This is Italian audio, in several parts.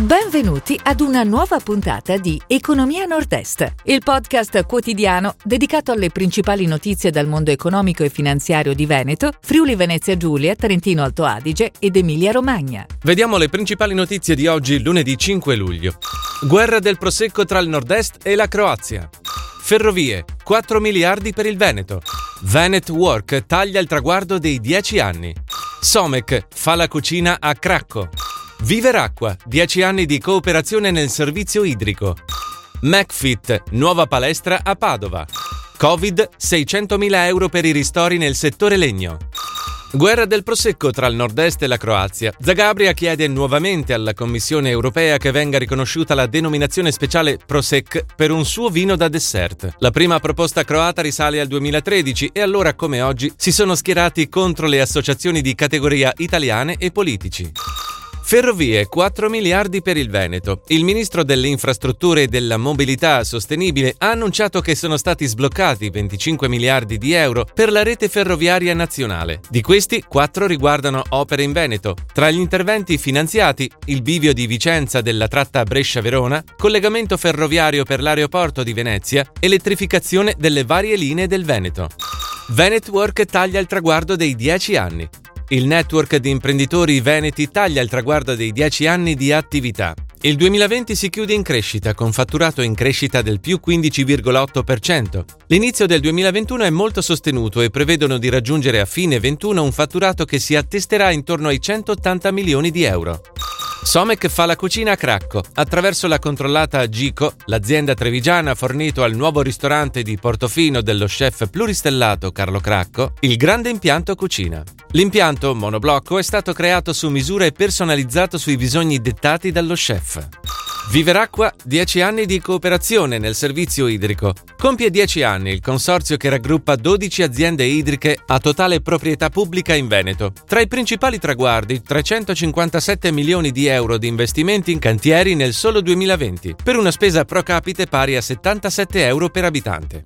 Benvenuti ad una nuova puntata di Economia Nord-Est, il podcast quotidiano dedicato alle principali notizie dal mondo economico e finanziario di Veneto, Friuli Venezia Giulia, Trentino Alto Adige ed Emilia Romagna. Vediamo le principali notizie di oggi, lunedì 5 luglio. Guerra del Prosecco tra il Nord-Est e la Croazia. Ferrovie, 4 miliardi per il Veneto. Venet Work taglia il traguardo dei 10 anni. Somec fa la cucina a Cracco. Viveracqua, 10 anni di cooperazione nel servizio idrico. MacFit, nuova palestra a Padova. Covid, 600.000 euro per i ristori nel settore legno. Guerra del Prosecco tra il nord-est e la Croazia. Zagabria chiede nuovamente alla Commissione europea che venga riconosciuta la denominazione speciale Prosec per un suo vino da dessert. La prima proposta croata risale al 2013 e allora, come oggi, si sono schierati contro le associazioni di categoria italiane e politici. Ferrovie, 4 miliardi per il Veneto. Il ministro delle infrastrutture e della mobilità sostenibile ha annunciato che sono stati sbloccati 25 miliardi di euro per la rete ferroviaria nazionale. Di questi, 4 riguardano opere in Veneto. Tra gli interventi finanziati, il bivio di Vicenza della tratta Brescia-Verona, collegamento ferroviario per l'aeroporto di Venezia, elettrificazione delle varie linee del Veneto. Venetwork taglia il traguardo dei 10 anni. Il network di imprenditori veneti taglia il traguardo dei 10 anni di attività. Il 2020 si chiude in crescita, con fatturato in crescita del più 15,8%. L'inizio del 2021 è molto sostenuto e prevedono di raggiungere a fine 21 un fatturato che si attesterà intorno ai 180 milioni di euro. Somec fa la cucina a Cracco. Attraverso la controllata Gico, l'azienda trevigiana ha fornito al nuovo ristorante di Portofino dello chef pluristellato Carlo Cracco il grande impianto cucina. L'impianto monoblocco è stato creato su misura e personalizzato sui bisogni dettati dallo chef. Viveracqua 10 anni di cooperazione nel servizio idrico. Compie 10 anni il consorzio che raggruppa 12 aziende idriche a totale proprietà pubblica in Veneto. Tra i principali traguardi 357 milioni di euro di investimenti in cantieri nel solo 2020, per una spesa pro capite pari a 77 euro per abitante.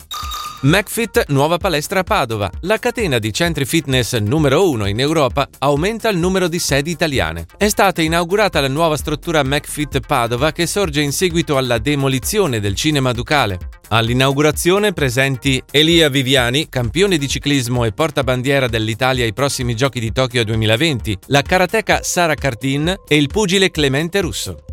MacFit Nuova Palestra a Padova. La catena di centri fitness numero uno in Europa aumenta il numero di sedi italiane. È stata inaugurata la nuova struttura MacFit Padova che sorge in seguito alla demolizione del cinema ducale. All'inaugurazione presenti Elia Viviani, campione di ciclismo e portabandiera dell'Italia ai prossimi giochi di Tokyo 2020, la karateka Sara Cartin e il pugile Clemente Russo.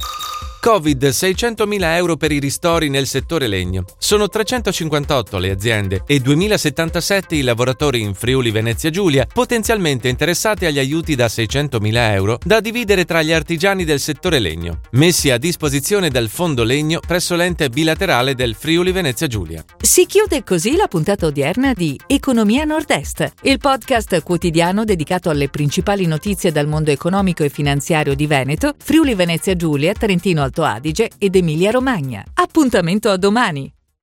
Covid 600.000 euro per i ristori nel settore legno. Sono 358 le aziende e 2077 i lavoratori in Friuli Venezia Giulia potenzialmente interessati agli aiuti da 600.000 euro da dividere tra gli artigiani del settore legno, messi a disposizione dal Fondo Legno presso l'ente bilaterale del Friuli Venezia Giulia. Si chiude così la puntata odierna di Economia Nord-Est, il podcast quotidiano dedicato alle principali notizie dal mondo economico e finanziario di Veneto, Friuli Venezia Giulia, Trentino Alto Adige ed Emilia Romagna. Appuntamento a domani!